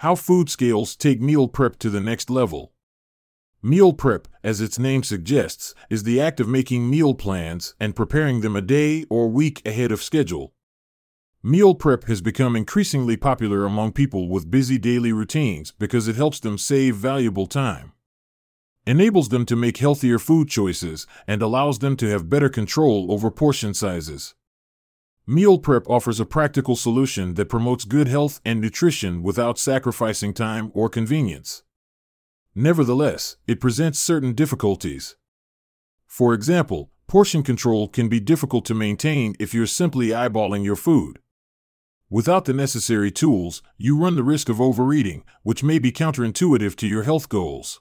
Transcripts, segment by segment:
How food scales take meal prep to the next level. Meal prep, as its name suggests, is the act of making meal plans and preparing them a day or week ahead of schedule. Meal prep has become increasingly popular among people with busy daily routines because it helps them save valuable time, enables them to make healthier food choices, and allows them to have better control over portion sizes. Meal prep offers a practical solution that promotes good health and nutrition without sacrificing time or convenience. Nevertheless, it presents certain difficulties. For example, portion control can be difficult to maintain if you're simply eyeballing your food. Without the necessary tools, you run the risk of overeating, which may be counterintuitive to your health goals.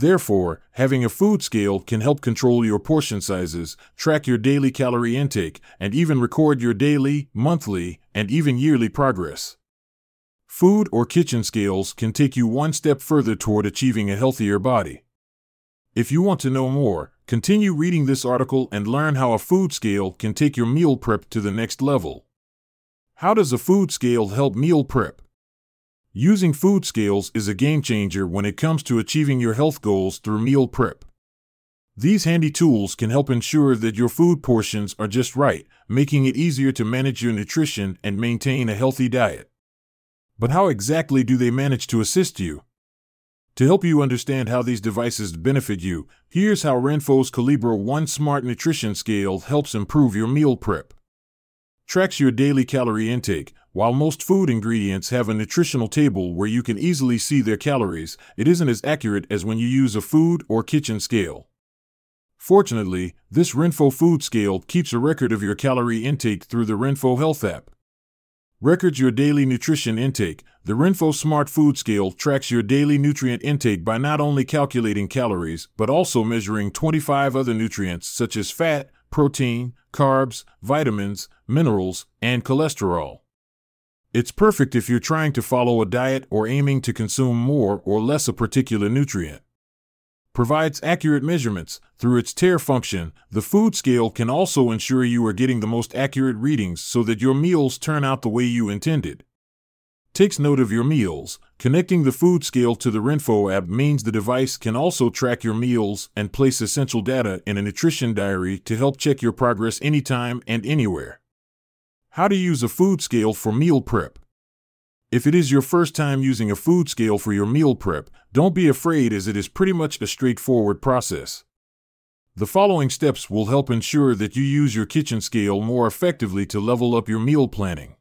Therefore, having a food scale can help control your portion sizes, track your daily calorie intake, and even record your daily, monthly, and even yearly progress. Food or kitchen scales can take you one step further toward achieving a healthier body. If you want to know more, continue reading this article and learn how a food scale can take your meal prep to the next level. How does a food scale help meal prep? Using food scales is a game changer when it comes to achieving your health goals through meal prep. These handy tools can help ensure that your food portions are just right, making it easier to manage your nutrition and maintain a healthy diet. But how exactly do they manage to assist you? To help you understand how these devices benefit you, here's how Renpho's Calibra 1 Smart Nutrition Scale helps improve your meal prep. Tracks your daily calorie intake. While most food ingredients have a nutritional table where you can easily see their calories, it isn't as accurate as when you use a food or kitchen scale. Fortunately, this Renpho food scale keeps a record of your calorie intake through the Renpho Health app. Records your daily nutrition intake. The Renpho Smart Food Scale tracks your daily nutrient intake by not only calculating calories, but also measuring 25 other nutrients such as fat, protein, carbs, vitamins, minerals, and cholesterol. It's perfect if you're trying to follow a diet or aiming to consume more or less a particular nutrient provides accurate measurements. Through its tare function, the food scale can also ensure you are getting the most accurate readings so that your meals turn out the way you intended. Takes note of your meals. Connecting the food scale to the Renpho app means the device can also track your meals and place essential data in a nutrition diary to help check your progress anytime and anywhere. How to use a food scale for meal prep. If it is your first time using a food scale for your meal prep, don't be afraid as it is pretty much a straightforward process. The following steps will help ensure that you use your kitchen scale more effectively to level up your meal planning.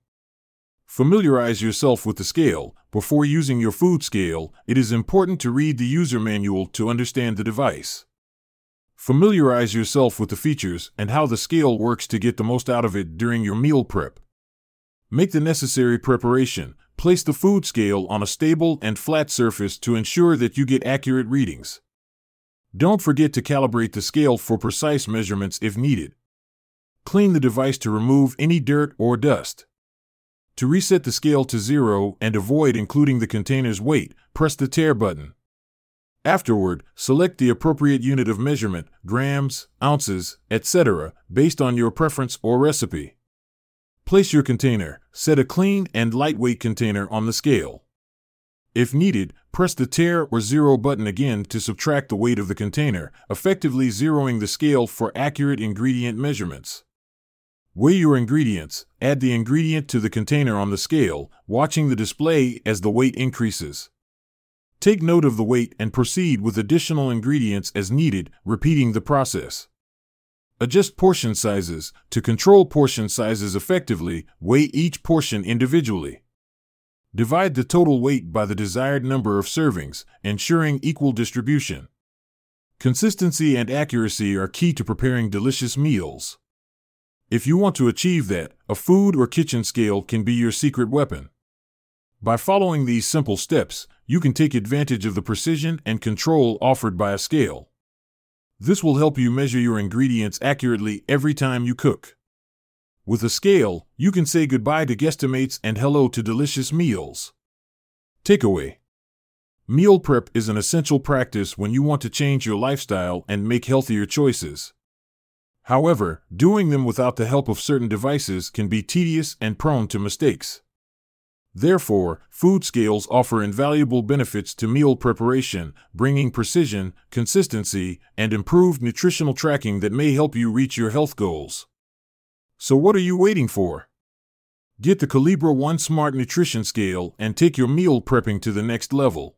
Familiarize yourself with the scale. Before using your food scale, it is important to read the user manual to understand the device. Familiarize yourself with the features and how the scale works to get the most out of it during your meal prep. Make the necessary preparation, Place the food scale on a stable and flat surface to ensure that you get accurate readings. Don't forget to calibrate the scale for precise measurements if needed. Clean the device to remove any dirt or dust. To reset the scale to zero and avoid including the container's weight, press the tare button. Afterward, select the appropriate unit of measurement, grams, ounces, etc., based on your preference or recipe. Place your container. Set a clean and lightweight container on the scale. If needed, press the tare or zero button again to subtract the weight of the container, effectively zeroing the scale for accurate ingredient measurements. Weigh your ingredients, add the ingredient to the container on the scale, watching the display as the weight increases. Take note of the weight and proceed with additional ingredients as needed, repeating the process. Adjust portion sizes. To control portion sizes effectively, weigh each portion individually. Divide the total weight by the desired number of servings, ensuring equal distribution. Consistency and accuracy are key to preparing delicious meals. If you want to achieve that, a food or kitchen scale can be your secret weapon. By following these simple steps, you can take advantage of the precision and control offered by a scale. This will help you measure your ingredients accurately every time you cook. With a scale, you can say goodbye to guesstimates and hello to delicious meals. Takeaway Meal prep is an essential practice when you want to change your lifestyle and make healthier choices. However, doing them without the help of certain devices can be tedious and prone to mistakes. Therefore, food scales offer invaluable benefits to meal preparation, bringing precision, consistency, and improved nutritional tracking that may help you reach your health goals. So, what are you waiting for? Get the Calibra One Smart Nutrition Scale and take your meal prepping to the next level.